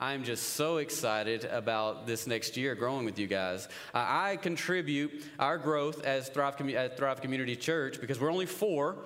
I'm just so excited about this next year growing with you guys. Uh, I contribute our growth as Thrive, at Thrive Community Church because we're only four.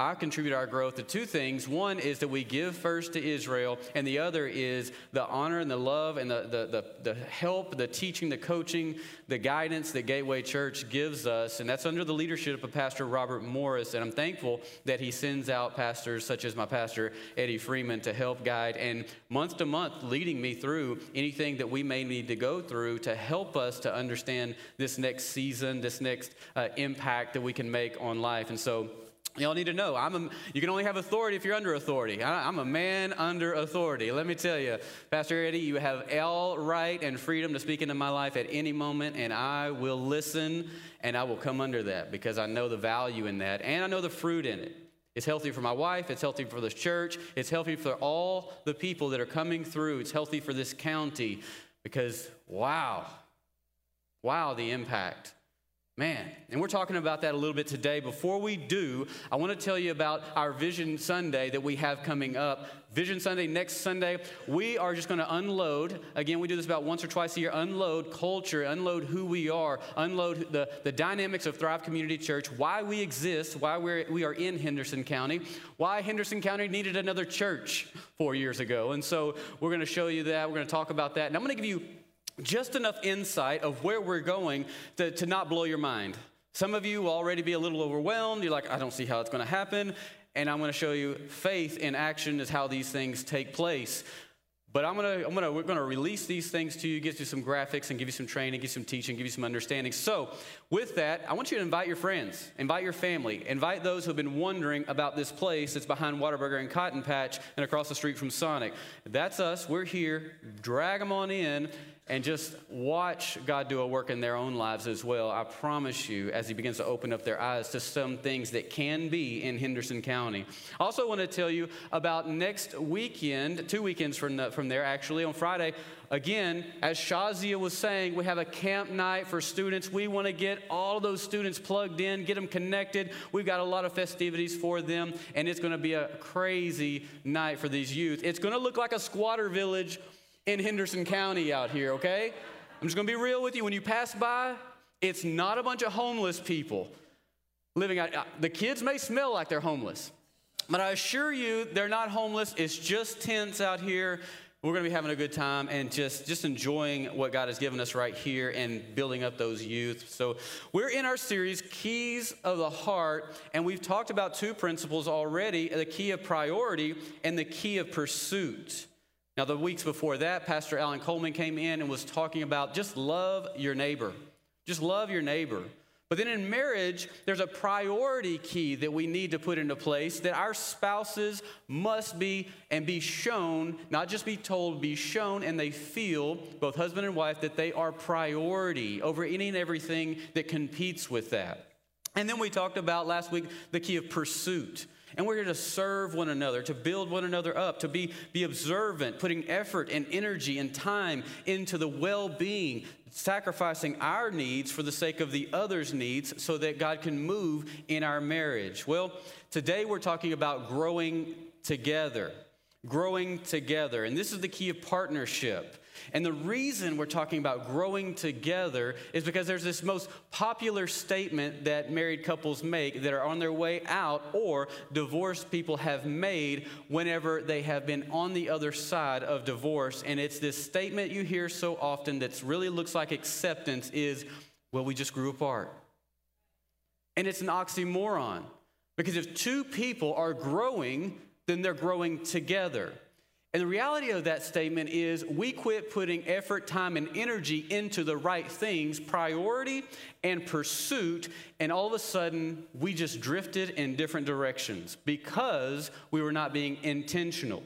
I contribute our growth to two things. One is that we give first to Israel, and the other is the honor and the love and the, the, the, the, help, the teaching, the coaching, the guidance that Gateway Church gives us. And that's under the leadership of Pastor Robert Morris. And I'm thankful that he sends out pastors such as my pastor, Eddie Freeman, to help guide and month to month leading me through anything that we may need to go through to help us to understand this next season, this next uh, impact that we can make on life. And so, Y'all need to know, I'm a, you can only have authority if you're under authority. I, I'm a man under authority. Let me tell you, Pastor Eddie, you have all right and freedom to speak into my life at any moment, and I will listen and I will come under that because I know the value in that and I know the fruit in it. It's healthy for my wife, it's healthy for this church, it's healthy for all the people that are coming through, it's healthy for this county because, wow, wow, the impact Man, and we're talking about that a little bit today. Before we do, I want to tell you about our Vision Sunday that we have coming up. Vision Sunday, next Sunday, we are just going to unload. Again, we do this about once or twice a year unload culture, unload who we are, unload the, the dynamics of Thrive Community Church, why we exist, why we're, we are in Henderson County, why Henderson County needed another church four years ago. And so we're going to show you that. We're going to talk about that. And I'm going to give you just enough insight of where we're going to, to not blow your mind. Some of you will already be a little overwhelmed. You're like, I don't see how it's going to happen. And I'm going to show you faith in action is how these things take place. But I'm gonna, I'm gonna, we're gonna release these things to you, get you some graphics, and give you some training, give you some teaching, give you some understanding. So, with that, I want you to invite your friends, invite your family, invite those who have been wondering about this place that's behind Whataburger and Cotton Patch and across the street from Sonic. That's us. We're here. Drag them on in and just watch God do a work in their own lives as well. I promise you, as He begins to open up their eyes to some things that can be in Henderson County. I also want to tell you about next weekend, two weekends from, the, from there, actually, on Friday. Again, as Shazia was saying, we have a camp night for students. We want to get all those students plugged in, get them connected. We've got a lot of festivities for them, and it's going to be a crazy night for these youth. It's going to look like a squatter village in Henderson County out here, okay? I'm just gonna be real with you. When you pass by, it's not a bunch of homeless people living out. Uh, the kids may smell like they're homeless, but I assure you, they're not homeless. It's just tents out here. We're going to be having a good time and just, just enjoying what God has given us right here and building up those youth. So, we're in our series, Keys of the Heart, and we've talked about two principles already the key of priority and the key of pursuit. Now, the weeks before that, Pastor Alan Coleman came in and was talking about just love your neighbor. Just love your neighbor. But then in marriage, there's a priority key that we need to put into place that our spouses must be and be shown, not just be told, be shown, and they feel, both husband and wife, that they are priority over any and everything that competes with that. And then we talked about last week the key of pursuit. And we're here to serve one another, to build one another up, to be, be observant, putting effort and energy and time into the well being, sacrificing our needs for the sake of the other's needs so that God can move in our marriage. Well, today we're talking about growing together. Growing together. And this is the key of partnership. And the reason we're talking about growing together is because there's this most popular statement that married couples make that are on their way out or divorced people have made whenever they have been on the other side of divorce. And it's this statement you hear so often that really looks like acceptance is, well, we just grew apart. And it's an oxymoron because if two people are growing, then they're growing together. And the reality of that statement is we quit putting effort, time, and energy into the right things, priority and pursuit, and all of a sudden we just drifted in different directions because we were not being intentional.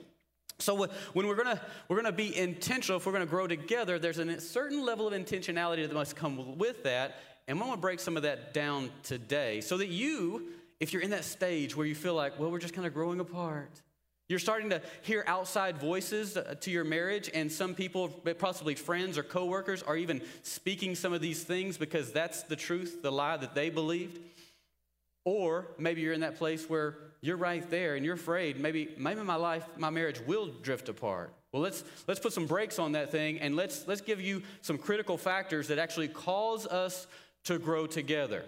So when we're gonna we're gonna be intentional, if we're gonna grow together, there's a certain level of intentionality that must come with that, and I'm gonna break some of that down today, so that you, if you're in that stage where you feel like, well, we're just kind of growing apart you're starting to hear outside voices uh, to your marriage, and some people, possibly friends or coworkers, are even speaking some of these things because that's the truth, the lie that they believed. Or maybe you're in that place where you're right there and you're afraid maybe, maybe my life, my marriage will drift apart. Well, let's, let's put some brakes on that thing and let's, let's give you some critical factors that actually cause us to grow together.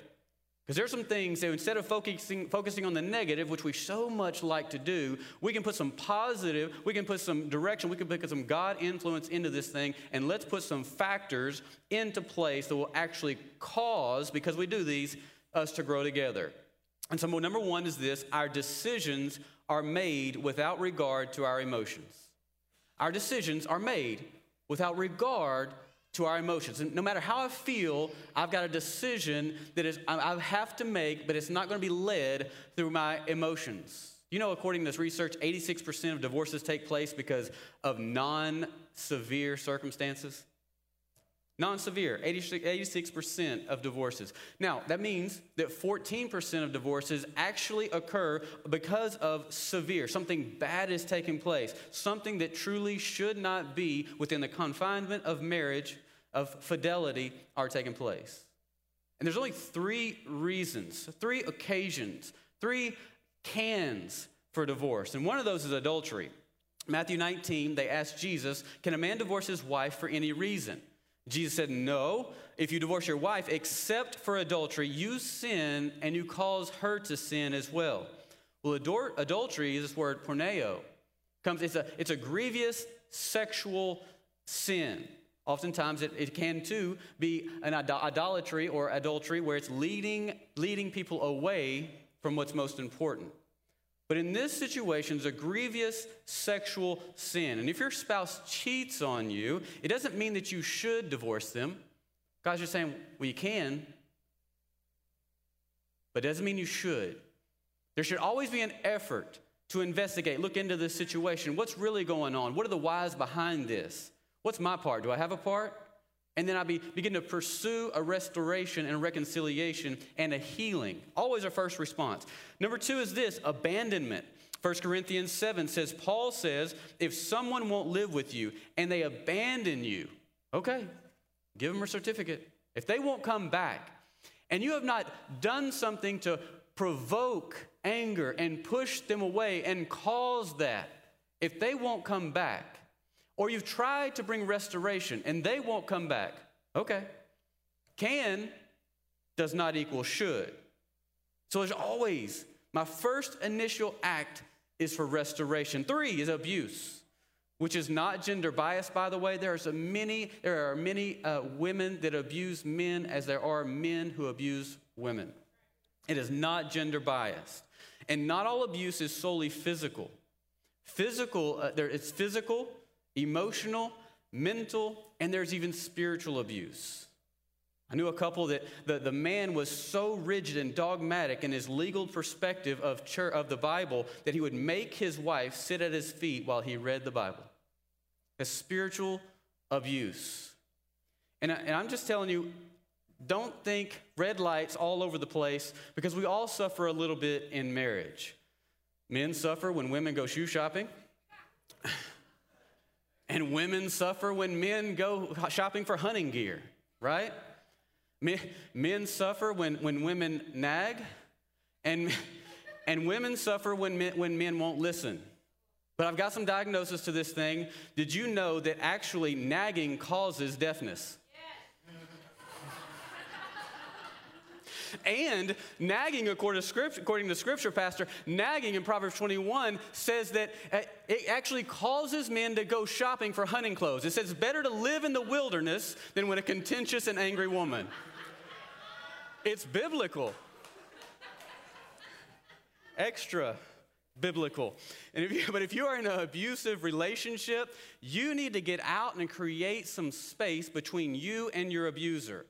Because there's some things that instead of focusing, focusing on the negative, which we so much like to do, we can put some positive, we can put some direction, we can put some God influence into this thing, and let's put some factors into place that will actually cause, because we do these, us to grow together. And so, number one is this our decisions are made without regard to our emotions. Our decisions are made without regard to our emotions. And no matter how I feel, I've got a decision that is I have to make, but it's not going to be led through my emotions. You know, according to this research, 86% of divorces take place because of non severe circumstances. Non severe, 86% of divorces. Now, that means that 14% of divorces actually occur because of severe. Something bad is taking place, something that truly should not be within the confinement of marriage, of fidelity, are taking place. And there's only three reasons, three occasions, three cans for divorce. And one of those is adultery. Matthew 19, they asked Jesus, Can a man divorce his wife for any reason? Jesus said, No, if you divorce your wife, except for adultery, you sin and you cause her to sin as well. Well, ador- adultery is this word porneia. Comes, it's, a, it's a grievous sexual sin. Oftentimes, it, it can too be an idolatry or adultery where it's leading, leading people away from what's most important. But in this situation, it's a grievous sexual sin. And if your spouse cheats on you, it doesn't mean that you should divorce them. God's just saying, well, you can, but it doesn't mean you should. There should always be an effort to investigate, look into this situation. What's really going on? What are the whys behind this? What's my part? Do I have a part? And then I be, begin to pursue a restoration and reconciliation and a healing. Always our first response. Number two is this abandonment. 1 Corinthians 7 says, Paul says, if someone won't live with you and they abandon you, okay, give them a certificate. If they won't come back, and you have not done something to provoke anger and push them away and cause that, if they won't come back, or you've tried to bring restoration and they won't come back. Okay. Can does not equal should. So there's always, my first initial act is for restoration. Three is abuse, which is not gender biased, by the way. There are, many, there are many uh, women that abuse men as there are men who abuse women. It is not gender biased. And not all abuse is solely physical. Physical, uh, there, it's physical, emotional, mental, and there's even spiritual abuse. I knew a couple that the, the man was so rigid and dogmatic in his legal perspective of, church, of the Bible that he would make his wife sit at his feet while he read the Bible. A spiritual abuse. And, I, and I'm just telling you, don't think red lights all over the place because we all suffer a little bit in marriage. Men suffer when women go shoe shopping. And women suffer when men go shopping for hunting gear, right? Men, men suffer when, when women nag, and, and women suffer when men, when men won't listen. But I've got some diagnosis to this thing. Did you know that actually nagging causes deafness? And nagging, according to, scripture, according to Scripture, Pastor, nagging in Proverbs 21 says that uh, it actually causes men to go shopping for hunting clothes. It says, better to live in the wilderness than with a contentious and angry woman. It's biblical. Extra biblical. And if you, but if you are in an abusive relationship, you need to get out and create some space between you and your abuser.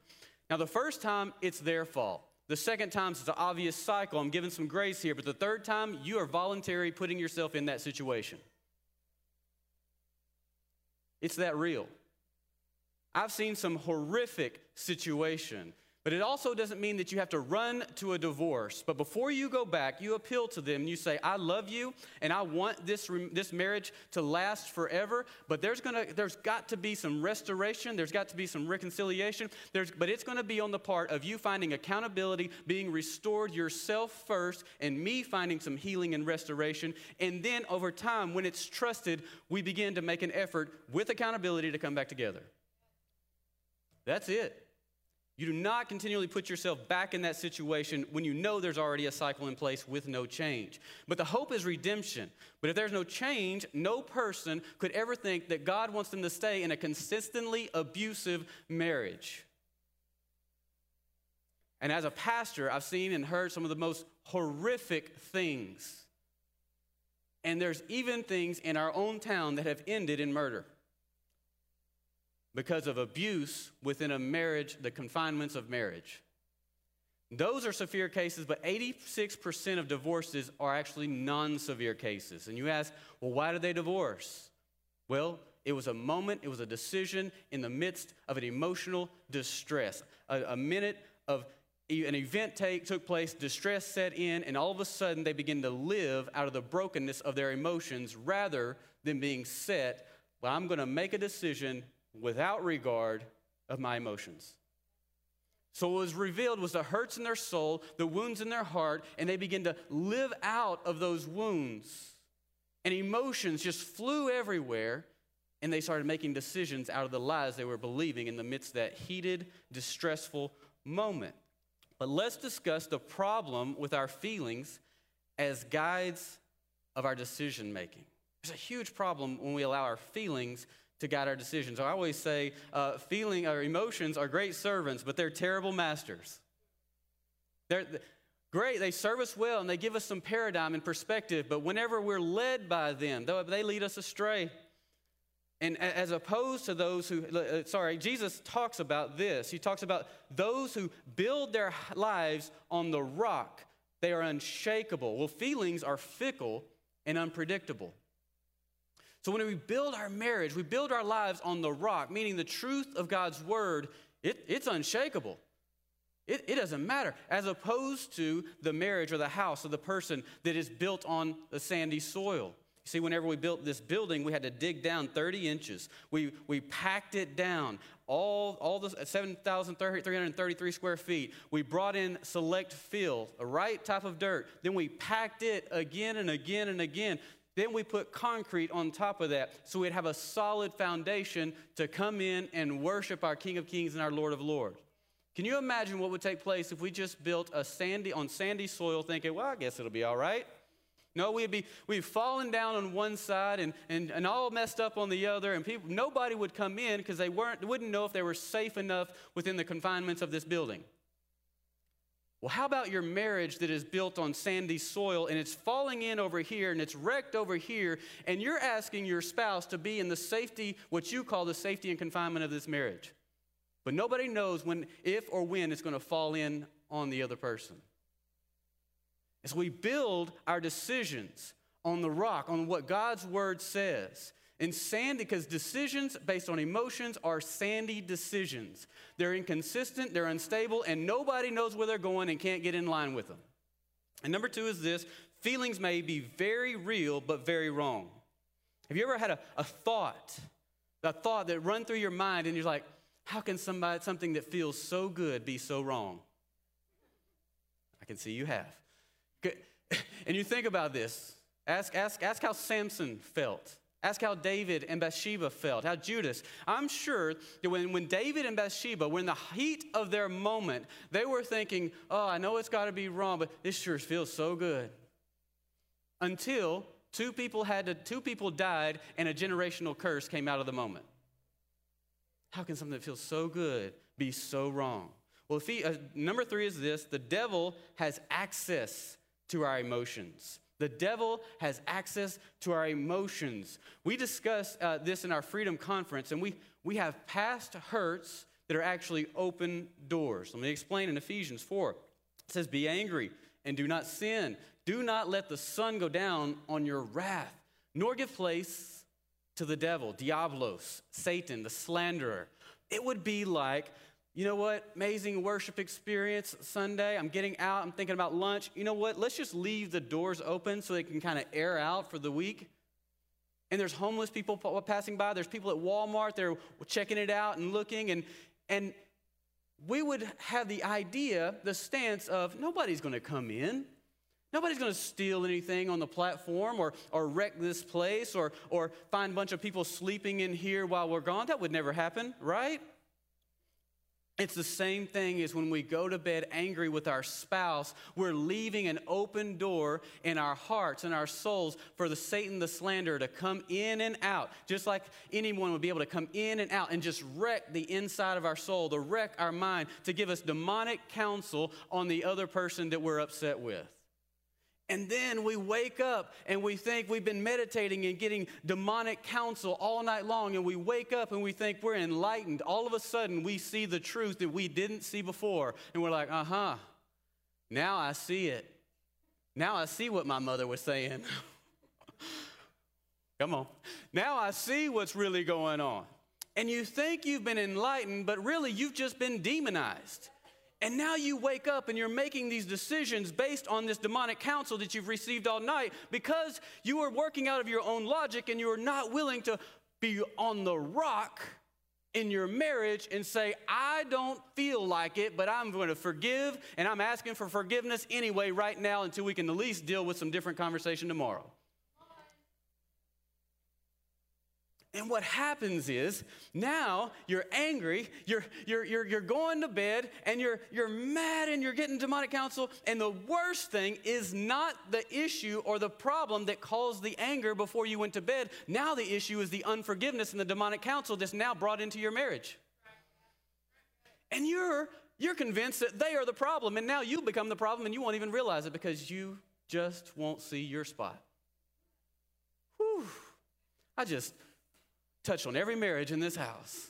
Now, the first time, it's their fault. The second time, it's an obvious cycle. I'm giving some grace here. But the third time, you are voluntary putting yourself in that situation. It's that real. I've seen some horrific situation But it also doesn't mean that you have to run to a divorce. But before you go back, you appeal to them you say, I love you and I want this, this marriage to last forever. But there's, gonna, there's got to be some restoration, there's got to be some reconciliation. There's, but it's going to be on the part of you finding accountability, being restored yourself first, and me finding some healing and restoration. And then over time, when it's trusted, we begin to make an effort with accountability to come back together. That's it. You do not continually put yourself back in that situation when you know there's already a cycle in place with no change. But the hope is redemption. But if there's no change, no person could ever think that God wants them to stay in a consistently abusive marriage. And as a pastor, I've seen and heard some of the most horrific things. And there's even things in our own town that have ended in murder because of abuse within a marriage, the confinements of marriage. Those are severe cases, but 86% of divorces are actually non severe cases. And you ask, well, why did they divorce? Well, it was a moment, it was a decision in the midst of an emotional distress. A, a minute of an event take, took place, distress set in, and all of a sudden they begin to live out of the brokenness of their emotions rather than being set, well, I'm going to make a decision without regard of my emotions. So, what was revealed was the hurts in their soul, the wounds in their heart, and they began to live out of those wounds. And emotions just flew everywhere, and they started making decisions out of the lies they were believing in the midst of that heated, distressful moment. But let's discuss the problem with our feelings as guides of our decision making. There's a huge problem when we allow our feelings to guide our decisions. I always say uh, feeling or emotions are great servants, but they're terrible masters. They're great, they serve us well and they give us some paradigm and perspective, but whenever we're led by them, they lead us astray. And as opposed to those who, uh, sorry, Jesus talks about this. He talks about those who build their lives on the rock, they are unshakable. Well, feelings are fickle and unpredictable. So when we build our marriage, we build our lives on the rock, meaning the truth of God's word, it, it's unshakable. It, it, doesn't matter, as opposed to the marriage or the house of the person that is built on the sandy soil. You see, whenever we built this building, we had to dig down 30 inches. We, we packed it down, all, all the 7,333 square feet. We brought in select fill, the right type of dirt. Then we packed it again and again and again then we put concrete on top of that so we'd have a solid foundation to come in and worship our King of Kings and our Lord of Lords. Can you imagine what would take place if we just built a sandy on sandy soil thinking, well, I guess it'll be all right? No, we'd be we'd fallen down on one side and, and, and all messed up on the other, and people nobody would come in because they weren't wouldn't know if they were safe enough within the confinements of this building. Well, how about your marriage that is built on sandy soil and it's falling in over here and it's wrecked over here, and you're asking your spouse to be in the safety, what you call the safety and confinement of this marriage? But nobody knows when, if or when it's going to fall in on the other person. As we build our decisions on the rock, on what God's word says, and sandy, because decisions based on emotions are sandy decisions. They're inconsistent, they're unstable, and nobody knows where they're going and can't get in line with them. And number two is this feelings may be very real, but very wrong. Have you ever had a, a thought, a thought that run through your mind, and you're like, how can somebody, something that feels so good be so wrong? I can see you have. And you think about this. Ask, ask, ask how Samson felt. Ask how David and Bathsheba felt, how Judas. I'm sure that when, when David and Bathsheba were in the heat of their moment, they were thinking, oh, I know it's got to be wrong, but this sure feels so good. Until two people had to, two people died and a generational curse came out of the moment. How can something that feels so good be so wrong? Well, he, uh, number three is this the devil has access to our emotions. The devil has access to our emotions. We discuss uh, this in our Freedom Conference, and we, we have past hurts that are actually open doors. Let me explain in Ephesians 4. It says, Be angry and do not sin. Do not let the sun go down on your wrath, nor give place to the devil, Diablos, Satan, the slanderer. It would be like you know what? Amazing worship experience Sunday. I'm getting out. I'm thinking about lunch. You know what? Let's just leave the doors open so they can kind of air out for the week. And there's homeless people passing by. There's people at Walmart. They're checking it out and looking. And, and we would have the idea, the stance of nobody's going to come in. Nobody's going to steal anything on the platform or, or wreck this place or, or find a bunch of people sleeping in here while we're gone. That would never happen, right? It's the same thing as when we go to bed angry with our spouse, we're leaving an open door in our hearts and our souls for the Satan, the slanderer, to come in and out, just like anyone would be able to come in and out and just wreck the inside of our soul, to wreck our mind, to give us demonic counsel on the other person that we're upset with. And then we wake up and we think we've been meditating and getting demonic counsel all night long, and we wake up and we think we're enlightened. All of a sudden, we see the truth that we didn't see before, and we're like, uh huh, now I see it. Now I see what my mother was saying. Come on. Now I see what's really going on. And you think you've been enlightened, but really you've just been demonized. And now you wake up and you're making these decisions based on this demonic counsel that you've received all night because you are working out of your own logic and you are not willing to be on the rock in your marriage and say, I don't feel like it, but I'm going to forgive and I'm asking for forgiveness anyway right now until we can at least deal with some different conversation tomorrow. And what happens is now you're angry, you're, you're, you're, you're going to bed, and you're, you're mad and you're getting demonic counsel. And the worst thing is not the issue or the problem that caused the anger before you went to bed. Now the issue is the unforgiveness and the demonic counsel that's now brought into your marriage. And you're, you're convinced that they are the problem, and now you become the problem and you won't even realize it because you just won't see your spot. Whew. I just touched on every marriage in this house.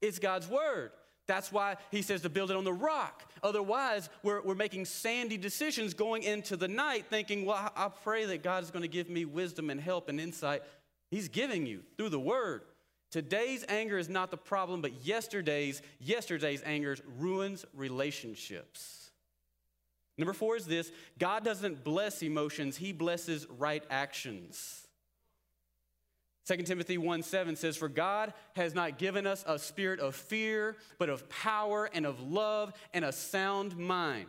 It's God's word. That's why he says to build it on the rock. Otherwise, we're, we're making sandy decisions going into the night, thinking, well, I, I pray that God is going to give me wisdom and help and insight. He's giving you through the word. Today's anger is not the problem, but yesterday's, yesterday's anger ruins relationships. Number four is this God doesn't bless emotions, He blesses right actions. 2 Timothy 1 7 says, For God has not given us a spirit of fear, but of power and of love and a sound mind.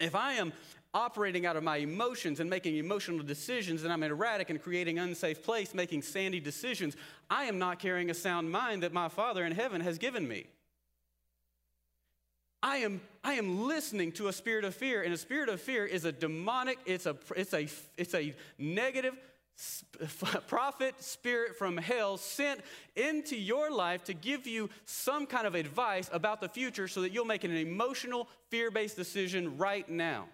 If I am operating out of my emotions and making emotional decisions and I'm erratic and creating unsafe place, making sandy decisions, I am not carrying a sound mind that my Father in heaven has given me. I am, I am listening to a spirit of fear, and a spirit of fear is a demonic, it's a, it's a, it's a negative prophet spirit from hell sent into your life to give you some kind of advice about the future so that you'll make an emotional, fear based decision right now.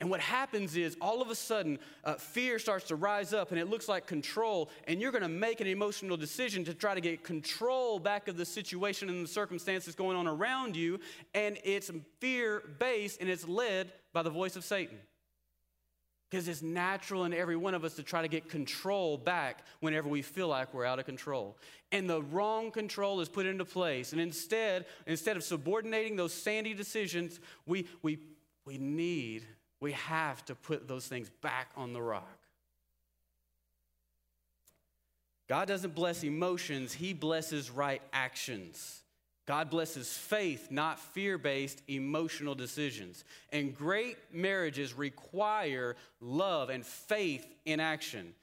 And what happens is all of a sudden, uh, fear starts to rise up and it looks like control, and you're going to make an emotional decision to try to get control back of the situation and the circumstances going on around you. And it's fear based and it's led by the voice of Satan. Because it's natural in every one of us to try to get control back whenever we feel like we're out of control. And the wrong control is put into place. And instead, instead of subordinating those sandy decisions, we, we, we need, we have to put those things back on the rock. God doesn't bless emotions, He blesses right actions. God blesses faith, not fear based emotional decisions. And great marriages require love and faith in action.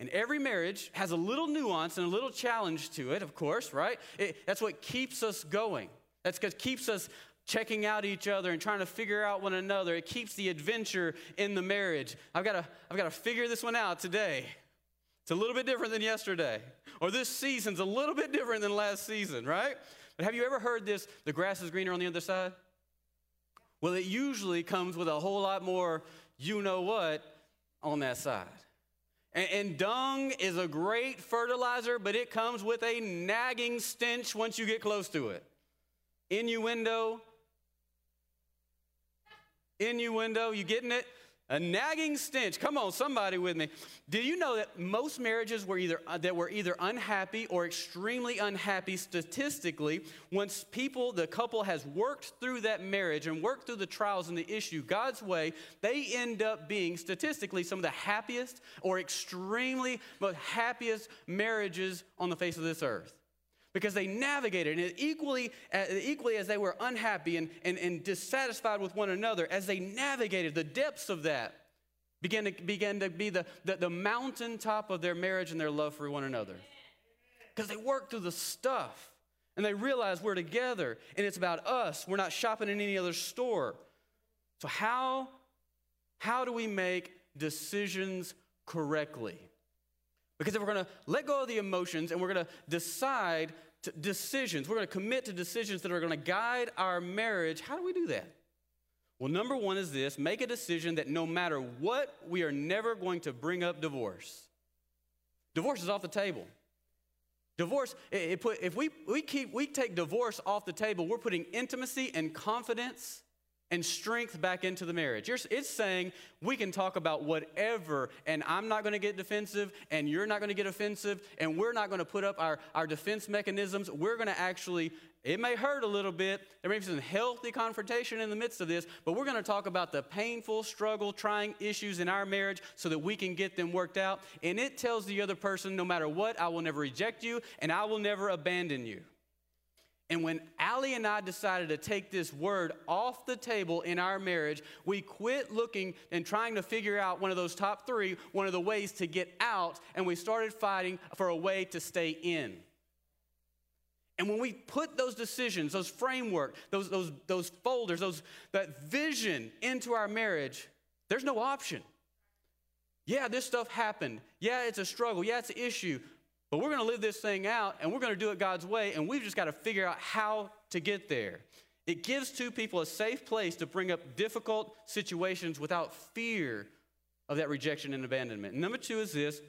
And every marriage has a little nuance and a little challenge to it, of course, right? It, that's what keeps us going. That's what keeps us checking out each other and trying to figure out one another. It keeps the adventure in the marriage. I've got to, I've got to figure this one out today. It's a little bit different than yesterday. Or this season's a little bit different than last season, right? But have you ever heard this the grass is greener on the other side? Well, it usually comes with a whole lot more you know what on that side. And, and, dung is a great fertilizer, but it comes with a nagging stench once you get close to it. Innuendo. Innuendo, you getting it? A nagging stench. Come on, somebody with me. Do you know that most marriages were either uh, that were either unhappy or extremely unhappy statistically once people the couple has worked through that marriage and worked through the trials and the issue God's way, they end up being statistically some of the happiest or extremely most happiest marriages on the face of this earth because they navigated and equally, uh, equally as they were unhappy and, and, and dissatisfied with one another, as they navigated the depths of that, began to, began to be the, the, the mountaintop of their marriage and their love for one another. Because they worked through the stuff and they realized we're together and it's about us. We're not shopping in any other store. So, how, how do we make decisions correctly? Because if we're going to let go of the emotions and we're going to decide to decisions, we're going to commit to decisions that are going to guide our marriage, how do we do that? Well, number one is this make a decision that no matter what, we are never going to bring up divorce. Divorce is off the table. Divorce, it, put, if we, we, keep, we take divorce off the table, we're putting intimacy and confidence and strength back into the marriage. It's saying we can talk about whatever, and I'm not going to get defensive, and you're not going to get offensive, and we're not going to put up our, our defense mechanisms. We're going to actually, it may hurt a little bit. There may be some healthy confrontation in the midst of this, but we're going to talk about the painful, struggle, trying issues in our marriage so that we can get them worked out. And it tells the other person, no matter what, I will never reject you, and I will never abandon you. And when Allie and I decided to take this word off the table in our marriage, we quit looking and trying to figure out one of those top three, one of the ways to get out, and we started fighting for a way to stay in. And when we put those decisions, those framework, those, those, those folders, those, that vision into our marriage, there's no option. Yeah, this stuff happened. Yeah, it's a struggle. Yeah, it's an issue. But we're going to live this thing out and we're going to do it God's way, and we've just got to figure out how to get there. It gives two people a safe place to bring up difficult situations without fear of that rejection and abandonment. Number two is this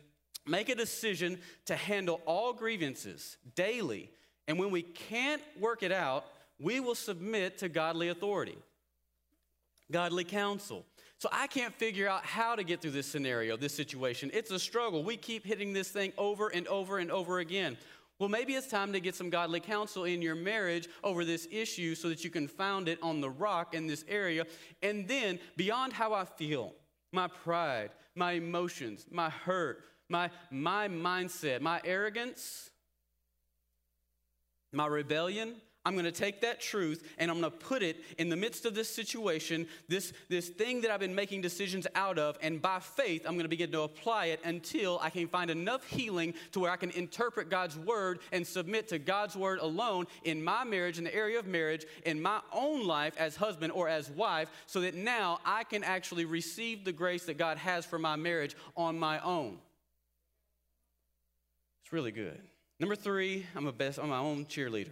make a decision to handle all grievances daily. And when we can't work it out, we will submit to godly authority, godly counsel. So I can't figure out how to get through this scenario, this situation. It's a struggle. We keep hitting this thing over and over and over again. Well, maybe it's time to get some godly counsel in your marriage over this issue so that you can found it on the rock in this area. And then, beyond how I feel, my pride, my emotions, my hurt, my, my mindset, my arrogance, my rebellion, I'm going to take that truth and I'm going to put it in the midst of this situation, this, this thing that I've been making decisions out of, and by faith, I'm going to begin to apply it until I can find enough healing to where I can interpret God's word and submit to God's word alone in my marriage, in the area of marriage, in my own life as husband or as wife, so that now I can actually receive the grace that God has for my marriage on my own. It's really good. Number three, I'm a best, I'm my own cheerleader.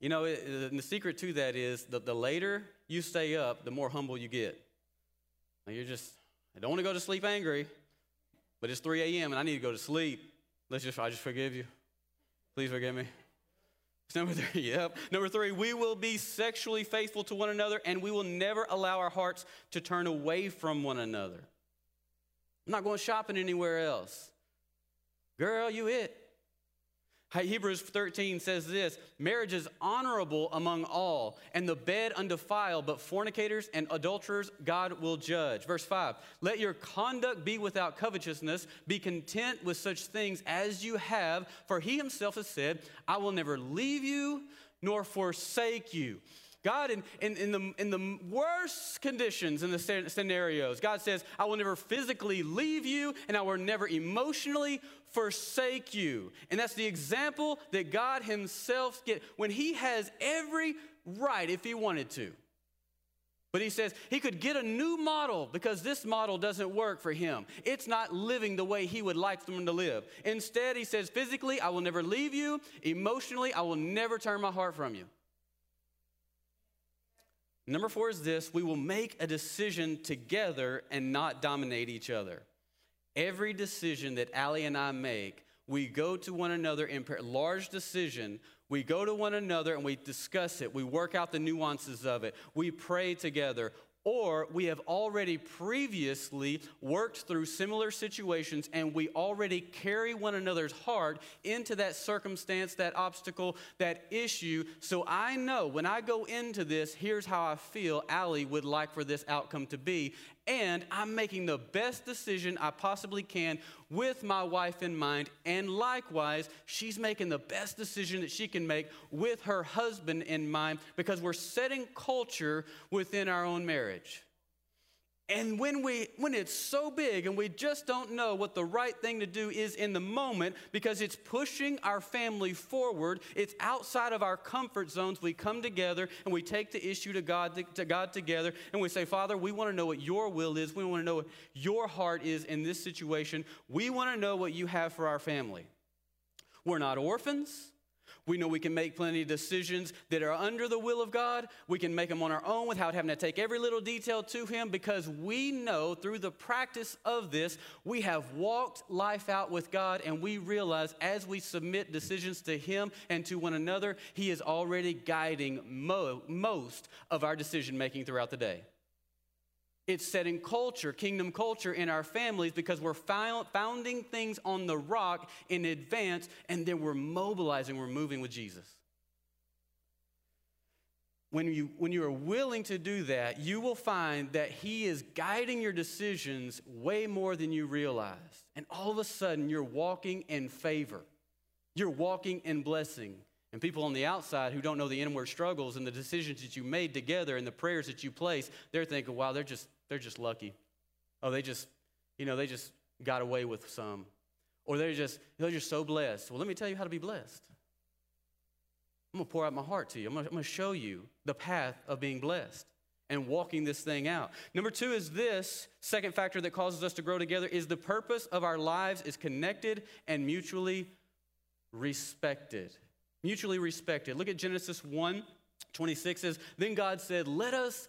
You know, the secret to that is that the later you stay up, the more humble you get. Now you're just, I don't want to go to sleep angry, but it's 3 a.m. and I need to go to sleep. Let's just, I just forgive you. Please forgive me. Number three, yep. Number three, we will be sexually faithful to one another and we will never allow our hearts to turn away from one another. I'm not going shopping anywhere else. Girl, you it. Hebrews 13 says this marriage is honorable among all, and the bed undefiled, but fornicators and adulterers God will judge. Verse 5 Let your conduct be without covetousness, be content with such things as you have, for he himself has said, I will never leave you nor forsake you. God, in, in, in, the, in the worst conditions in the scenarios, God says, I will never physically leave you and I will never emotionally forsake you. And that's the example that God Himself get when He has every right if He wanted to. But he says he could get a new model because this model doesn't work for him. It's not living the way he would like them to live. Instead, he says, physically, I will never leave you. Emotionally, I will never turn my heart from you. Number four is this we will make a decision together and not dominate each other. Every decision that Allie and I make, we go to one another in large decision. We go to one another and we discuss it. We work out the nuances of it. We pray together. or we have already previously worked through similar situations and we already carry one another's heart into that circumstance, that obstacle, that issue. So I know when I go into this, here's how I feel Allie would like for this outcome to be. And I'm making the best decision I possibly can with my wife in mind. And likewise, she's making the best decision that she can make with her husband in mind because we're setting culture within our own marriage. And when, we, when it's so big and we just don't know what the right thing to do is in the moment because it's pushing our family forward, it's outside of our comfort zones, we come together and we take the issue to God, to God together and we say, Father, we want to know what your will is. We want to know what your heart is in this situation. We want to know what you have for our family. We're not orphans. We know we can make plenty of decisions that are under the will of God. We can make them on our own without having to take every little detail to Him because we know through the practice of this, we have walked life out with God and we realize as we submit decisions to Him and to one another, He is already guiding mo- most of our decision making throughout the day. It's setting culture, kingdom culture in our families because we're founding things on the rock in advance and then we're mobilizing, we're moving with Jesus. When you, when you are willing to do that, you will find that He is guiding your decisions way more than you realize. And all of a sudden, you're walking in favor. You're walking in blessing. And people on the outside who don't know the inward struggles and the decisions that you made together and the prayers that you place, they're thinking, wow, they're just, they're just lucky. Oh, they just, you know, they just got away with some. Or they're just, they're just so blessed. Well, let me tell you how to be blessed. I'm going to pour out my heart to you. I'm going, to, show you the path of being blessed and walking this thing out. Number two is this second factor that causes us to grow together is the purpose of our lives is connected and mutually respected. Mutually respected. Look at Genesis 1 26 says, Then God said, Let us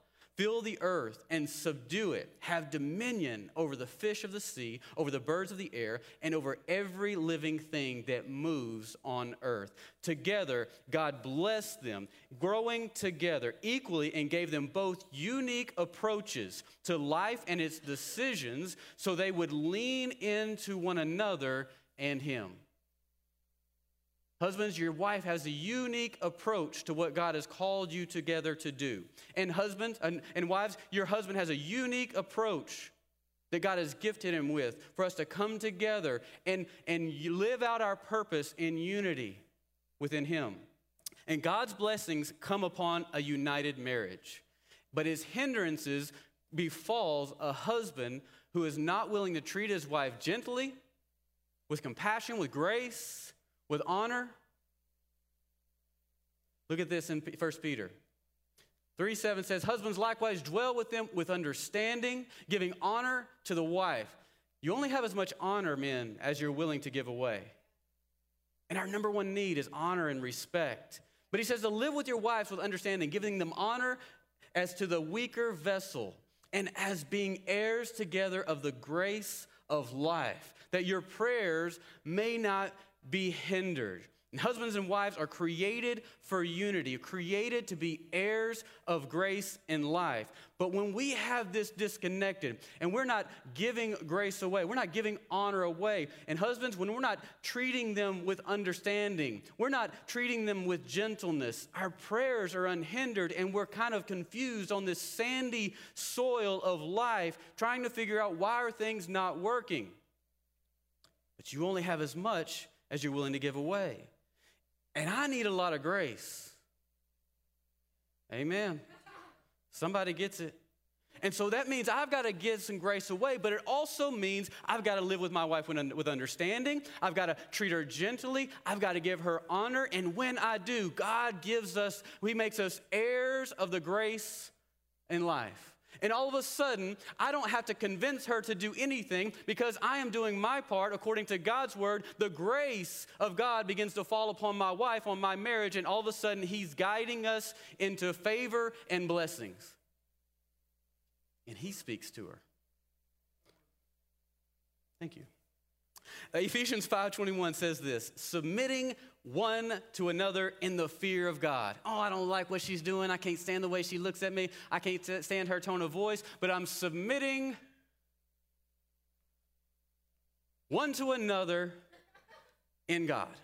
Fill the earth and subdue it. Have dominion over the fish of the sea, over the birds of the air, and over every living thing that moves on earth. Together, God blessed them, growing together equally, and gave them both unique approaches to life and its decisions so they would lean into one another and Him. Husbands, your wife has a unique approach to what God has called you together to do. And husbands and, and wives, your husband has a unique approach that God has gifted him with for us to come together and, and live out our purpose in unity within him. And God's blessings come upon a united marriage. But his hindrances befalls a husband who is not willing to treat his wife gently, with compassion, with grace, with honor. Look at this in 1 Peter. 3 7 says, Husbands likewise dwell with them with understanding, giving honor to the wife. You only have as much honor, men, as you're willing to give away. And our number one need is honor and respect. But he says to live with your wives with understanding, giving them honor as to the weaker vessel, and as being heirs together of the grace of life, that your prayers may not be hindered. And husbands and wives are created for unity, created to be heirs of grace and life. But when we have this disconnected and we're not giving grace away, we're not giving honor away, and husbands, when we're not treating them with understanding, we're not treating them with gentleness, our prayers are unhindered and we're kind of confused on this sandy soil of life, trying to figure out why are things not working. But you only have as much as you're willing to give away. And I need a lot of grace. Amen. Somebody gets it. And so that means I've got to give some grace away, but it also means I've got to live with my wife with understanding. I've got to treat her gently. I've got to give her honor. And when I do, God gives us, He makes us heirs of the grace in life. And all of a sudden, I don't have to convince her to do anything because I am doing my part according to God's word. The grace of God begins to fall upon my wife, on my marriage, and all of a sudden, He's guiding us into favor and blessings. And He speaks to her. Thank you. Ephesians 5:21 says this, submitting one to another in the fear of God. Oh, I don't like what she's doing. I can't stand the way she looks at me. I can't stand her tone of voice, but I'm submitting one to another in God.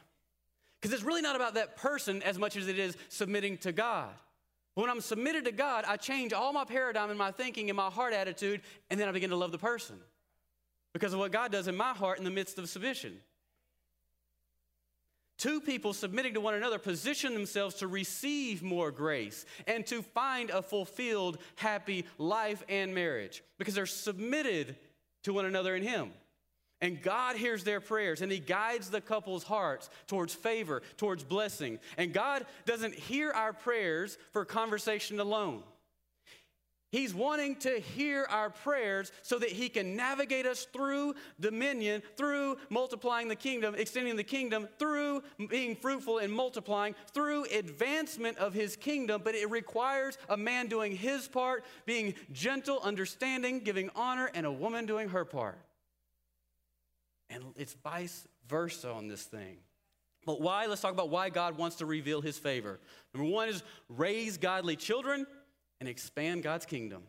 Because it's really not about that person as much as it is submitting to God. When I'm submitted to God, I change all my paradigm and my thinking and my heart attitude, and then I begin to love the person because of what God does in my heart in the midst of submission. Two people submitting to one another position themselves to receive more grace and to find a fulfilled, happy life and marriage because they're submitted to one another in Him. And God hears their prayers and He guides the couple's hearts towards favor, towards blessing. And God doesn't hear our prayers for conversation alone. He's wanting to hear our prayers so that he can navigate us through dominion, through multiplying the kingdom, extending the kingdom, through being fruitful and multiplying, through advancement of his kingdom. But it requires a man doing his part, being gentle, understanding, giving honor, and a woman doing her part. And it's vice versa on this thing. But why? Let's talk about why God wants to reveal his favor. Number one is raise godly children and expand God's kingdom.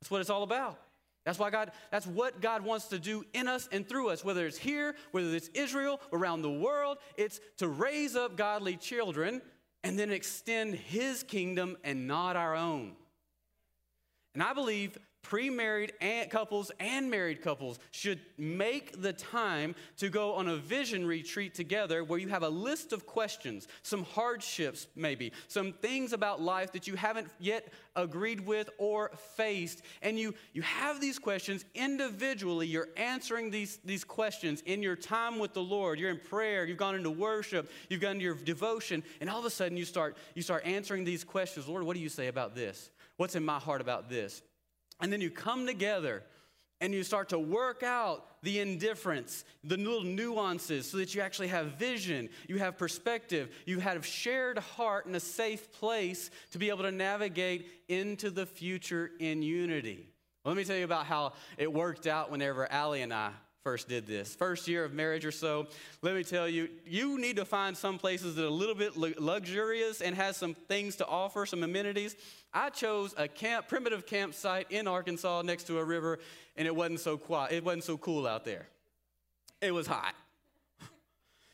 That's what it's all about. That's why God, that's what God wants to do in us and through us, whether it's here, whether it's Israel, around the world. It's to raise up godly children and then extend his kingdom and not our own. And I believe pre married couples and married couples should make the time to go on a vision retreat together where you have a list of questions, some hardships, maybe, some things about life that you haven't yet agreed with or faced. And you, you have these questions individually. You're answering these, these questions in your time with the Lord. You're in prayer, you've gone into worship, you've gone into your devotion, and all of a sudden you start, you start answering these questions Lord, what do you say about this? What's in my heart about this? And then you come together and you start to work out the indifference, the little nuances, so that you actually have vision, you have perspective, you have shared heart and a safe place to be able to navigate into the future in unity. Let me tell you about how it worked out whenever Allie and I first did this. First year of marriage or so, let me tell you, you need to find some places that are a little bit luxurious and has some things to offer, some amenities. I chose a camp, primitive campsite in Arkansas next to a river, and it wasn't so quiet, it wasn't so cool out there. It was hot.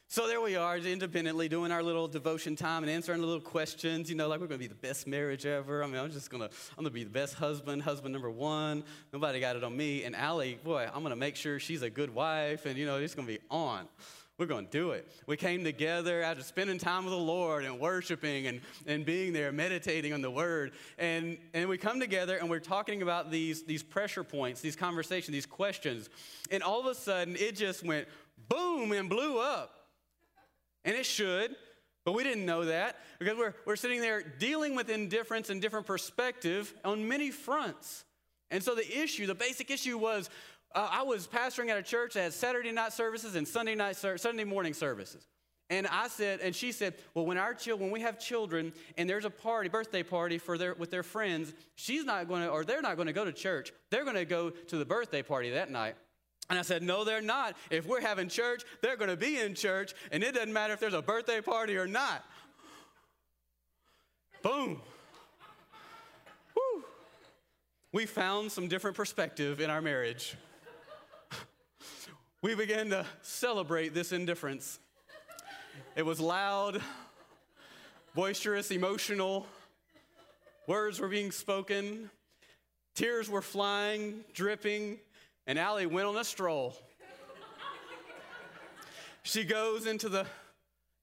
So there we are, independently doing our little devotion time and answering the little questions. You know, like we're to be the best marriage ever. I mean, I'm just to, I'm to be the best husband, husband number one. Nobody got it on me. And Allie, boy, I'm to make sure she's a good wife, and you know, it's to be on. We're to do it. We came together after spending time with the Lord and worshiping and, and being there, meditating on the Word. And, and we come together and we're talking about these, these pressure points, these conversations, these questions. And all of a sudden, it just went boom and blew up and it should, but we didn't know that because we're, we're sitting there dealing with indifference and different perspective on many fronts. And so the issue, the basic issue was uh, I was pastoring at a church that had Saturday night services and Sunday night Sunday morning services. And I said, and she said, well, when our children, when we have children and there's a party, birthday party for their with their friends, she's not going to, or they're not going to go to church. They're going to go to the birthday party that night. And I said, No, they're not. If we're having church, they're going to be in church, and it doesn't matter if there's a birthday party or not. Boom. Woo. We found some different perspective in our marriage. we began to celebrate this indifference. It was loud, boisterous, emotional. Words were being spoken, tears were flying, dripping. And Allie went on a stroll. she goes into the,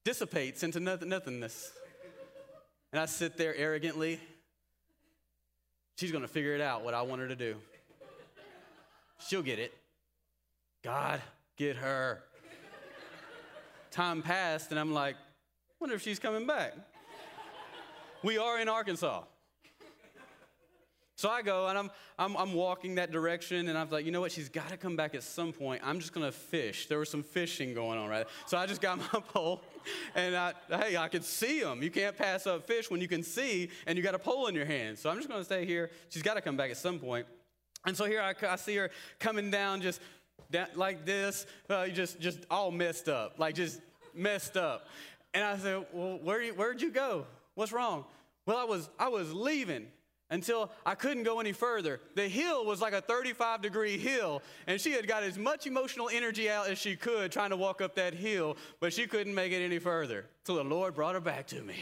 dissipates into nothing, nothingness. And I sit there arrogantly. She's going to figure it out what I want her to do. She'll get it. God, get her. Time passed, and I'm like, wonder if she's coming back. We are in Arkansas. So I go and I'm, I'm, I'm walking that direction, and I'm like, you know what? She's got to come back at some point. I'm just going to fish. There was some fishing going on, right? So I just got my pole, and I, hey, I could see them. You can't pass up fish when you can see, and you got a pole in your hand. So I'm just going to stay here. She's got to come back at some point. And so here I, I see her coming down just down, like this, uh, just, just all messed up, like just messed up. And I said, well, where, where'd you go? What's wrong? Well, I was, I was leaving until I couldn't go any further. The hill was like a 35 degree hill, and she had got as much emotional energy out as she could trying to walk up that hill, but she couldn't make it any further. So the Lord brought her back to me.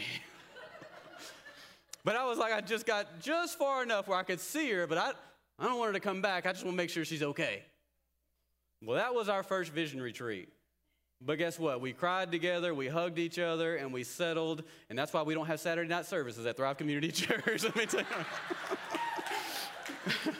but I was like, I just got just far enough where I could see her, but I, I don't want her to come back. I just want to make sure she's okay. Well, that was our first vision retreat. But guess what? We cried together, we hugged each other, and we settled. And that's why we don't have Saturday night services at Thrive Community Church. Let me tell you.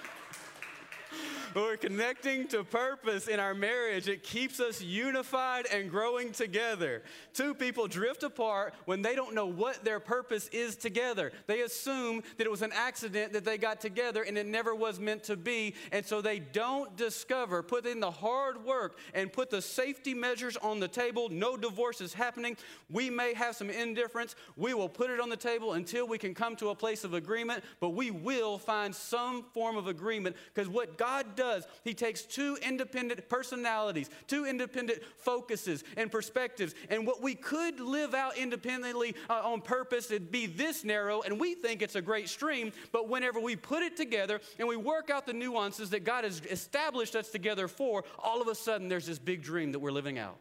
But we're connecting to purpose in our marriage. It keeps us unified and growing together. Two people drift apart when they don't know what their purpose is together. They assume that it was an accident that they got together and it never was meant to be. And so they don't discover, put in the hard work, and put the safety measures on the table. No divorce is happening. We may have some indifference. We will put it on the table until we can come to a place of agreement, but we will find some form of agreement because what God does does. He takes two independent personalities, two independent focuses and perspectives, and what we could live out independently uh, on purpose, it'd be this narrow, and we think it's a great stream, but whenever we put it together and we work out the nuances that God has established us together for, all of a sudden there's this big dream that we're living out.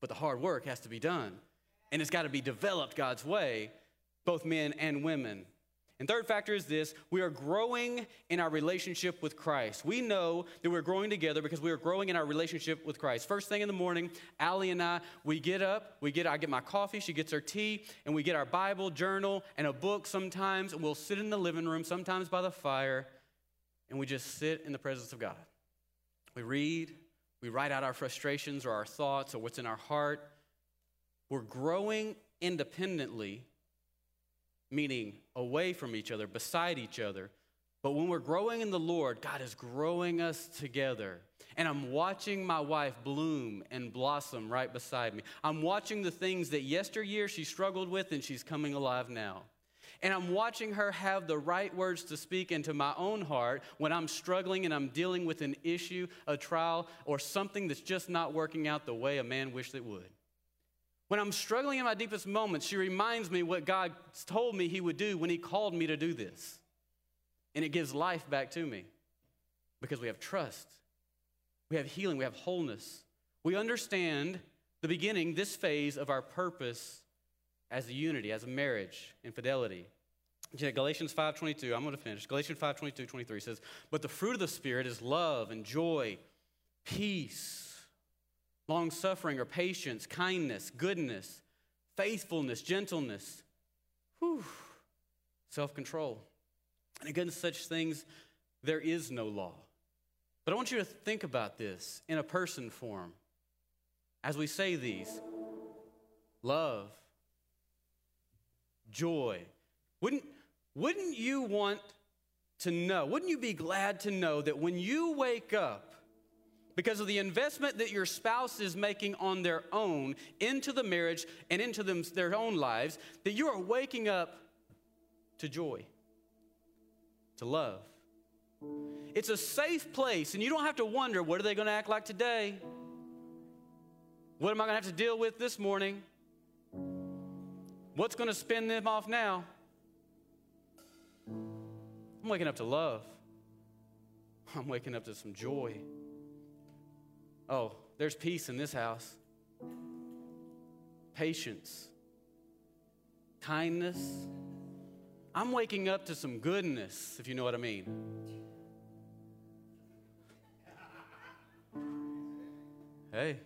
But the hard work has to be done, and it's got to be developed God's way, both men and women. And third factor is this we are growing in our relationship with Christ. We know that we're growing together because we are growing in our relationship with Christ. First thing in the morning, Allie and I, we get up, we get I get my coffee, she gets her tea, and we get our Bible, journal, and a book sometimes, and we'll sit in the living room, sometimes by the fire, and we just sit in the presence of God. We read, we write out our frustrations or our thoughts or what's in our heart. We're growing independently meaning away from each other, beside each other. But when we're growing in the Lord, God is growing us together. And I'm watching my wife bloom and blossom right beside me. I'm watching the things that yesteryear she struggled with and she's coming alive now. And I'm watching her have the right words to speak into my own heart when I'm struggling and I'm dealing with an issue, a trial, or something that's just not working out the way a man wished it would. When I'm struggling in my deepest moments, she reminds me what God told me He would do when He called me to do this. And it gives life back to me because we have trust, we have healing, we have wholeness. We understand the beginning, this phase of our purpose as a unity, as a marriage, in fidelity. Galatians 5.22, I'm going to finish. Galatians 5.22, 23 says, But the fruit of the Spirit is love and joy, peace, long suffering or patience, kindness, goodness, faithfulness, gentleness, self control. And against such things, there is no law. But I want you to think about this in a person form. As we say these love, joy. Wouldn't, wouldn't you want to know, wouldn't you be glad to know that when you wake up, because of the investment that your spouse is making on their own into the marriage and into them, their own lives, that you are waking up to joy, to love. It's a safe place, and you don't have to wonder what are they going to act like today? What am I going to have to deal with this morning? What's going to spin them off now? I'm waking up to love. I'm waking up to some joy. Oh, there's peace in this house. Patience, kindness. I'm waking up to some goodness, if you know what I mean. Hey,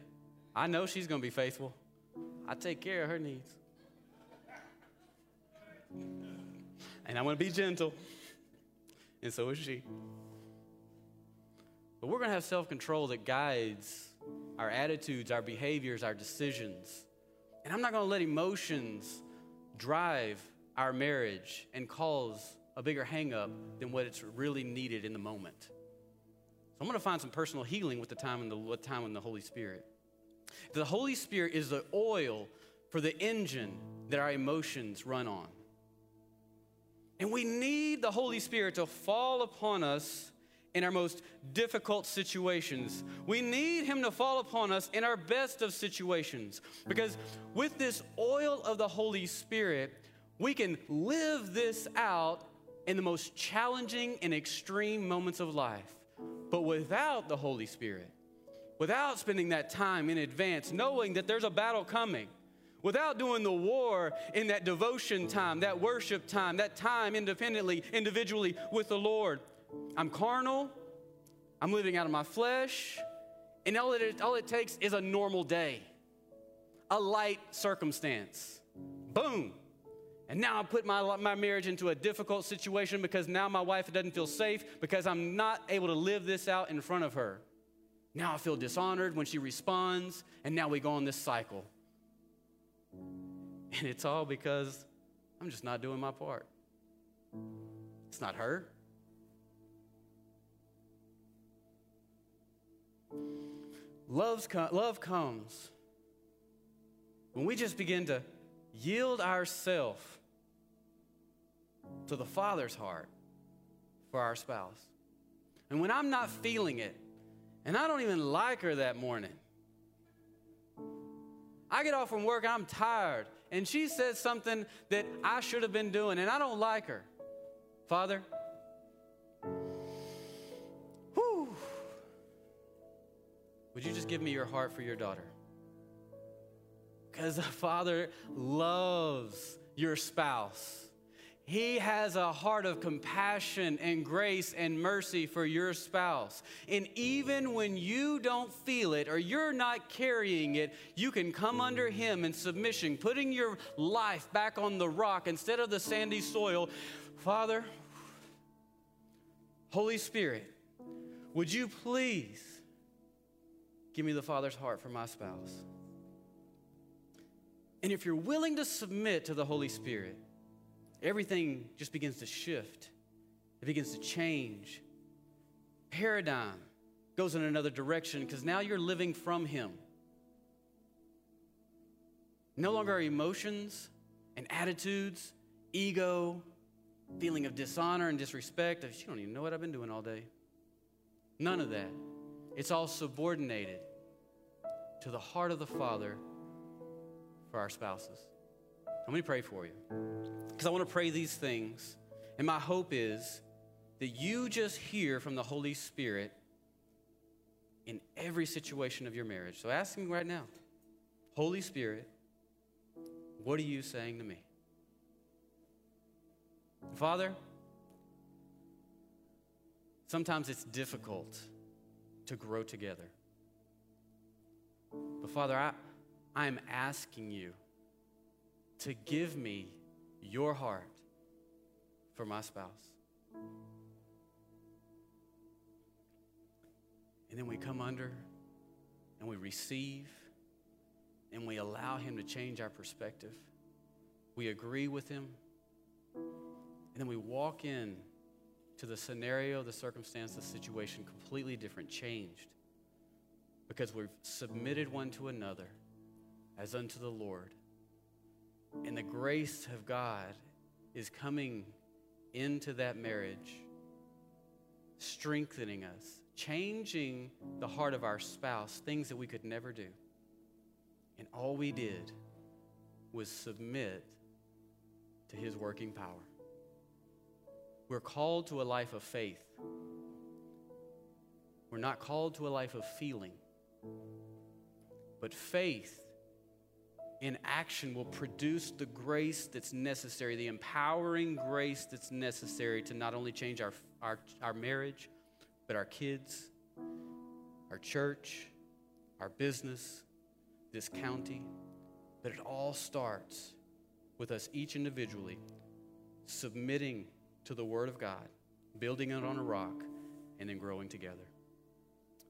I know she's going to be faithful. I take care of her needs. And I'm going to be gentle. And so is she. But we're going to have self control that guides our attitudes, our behaviors, our decisions. And I'm not going to let emotions drive our marriage and cause a bigger hangup than what it's really needed in the moment. So I'm going to find some personal healing with the time and the with time in the Holy Spirit. The Holy Spirit is the oil for the engine that our emotions run on. And we need the Holy Spirit to fall upon us in our most difficult situations. We need Him to fall upon us in our best of situations. Because with this oil of the Holy Spirit, we can live this out in the most challenging and extreme moments of life. But without the Holy Spirit, without spending that time in advance, knowing that there's a battle coming, without doing the war in that devotion time, that worship time, that time independently, individually with the Lord, I'm carnal, I'm living out of my flesh, and all it, all it takes is a normal day, a light circumstance. Boom. And now I put my, my marriage into a difficult situation because now my wife doesn't feel safe because I'm not able to live this out in front of her. Now I feel dishonored when she responds, and now we go on this cycle. And it's all because I'm just not doing my part. It's not her. Love's love comes when we just begin to yield ourselves to the Father's heart for our spouse. And when I'm not feeling it, and I don't even like her that morning, I get off from work, I'm tired, and she says something that I should have been doing, and I don't like her. Father, would you just give me your heart for your daughter? Because the Father loves your spouse. He has a heart of compassion and grace and mercy for your spouse. And even when you don't feel it or you're not carrying it, you can come under Him in submission, putting your life back on the rock instead of the sandy soil. Father, Holy Spirit, would you please give me the Father's heart for my spouse? And if you're willing to submit to the Holy Spirit, everything just begins to shift. It begins to change. Paradigm goes in another direction because now you're living from Him. No longer are emotions and attitudes, ego, feeling of dishonor and disrespect. You don't even know what I've been doing all day. None of that. It's all subordinated to the heart of the Father for our spouses. Let me pray for you. Because I want to pray these things. And my hope is that you just hear from the Holy Spirit in every situation of your marriage. So ask Him right now Holy Spirit, what are you saying to me? Father, sometimes it's difficult to grow together. But Father, I, I'm asking you to give me your heart for my spouse. And then we come under and we receive and we allow Him to change our perspective. We agree with Him. And then we walk in to the scenario, the circumstance, the situation completely different, changed. Because we've submitted one to another as unto the Lord. And the grace of God is coming into that marriage, strengthening us, changing the heart of our spouse, things that we could never do. And all we did was submit to his working power. We're called to a life of faith. We're not called to a life of feeling. But faith in action will produce the grace that's necessary, the empowering grace that's necessary to not only change our, our, our marriage, but our kids, our church, our business, this county. But it all starts with us each individually submitting to the Word of God, building it on a rock, and then growing together.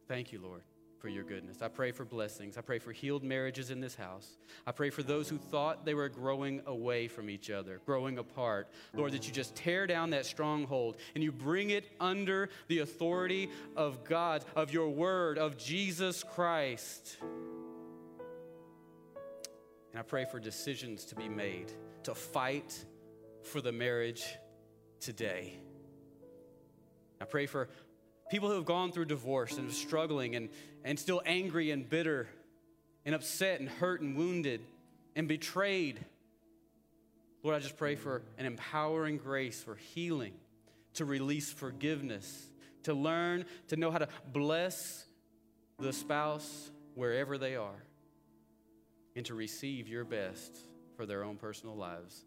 Thank you, Lord for your goodness. I pray for blessings. I pray for healed marriages in this house. I pray for those who thought they were growing away from each other, growing apart. Lord, that you just tear down that stronghold and you bring it under the authority of God, of your word, of Jesus Christ. And I pray for decisions to be made to fight for the marriage today. I pray for people who have gone through divorce and are struggling and, and still angry and bitter and upset and hurt and wounded and betrayed. Lord, I just pray for an empowering grace for healing, to release forgiveness, to learn to know how to bless the spouse wherever they are, and to receive your best for their own personal lives.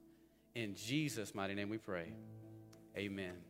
In Jesus' mighty name we pray. Amen.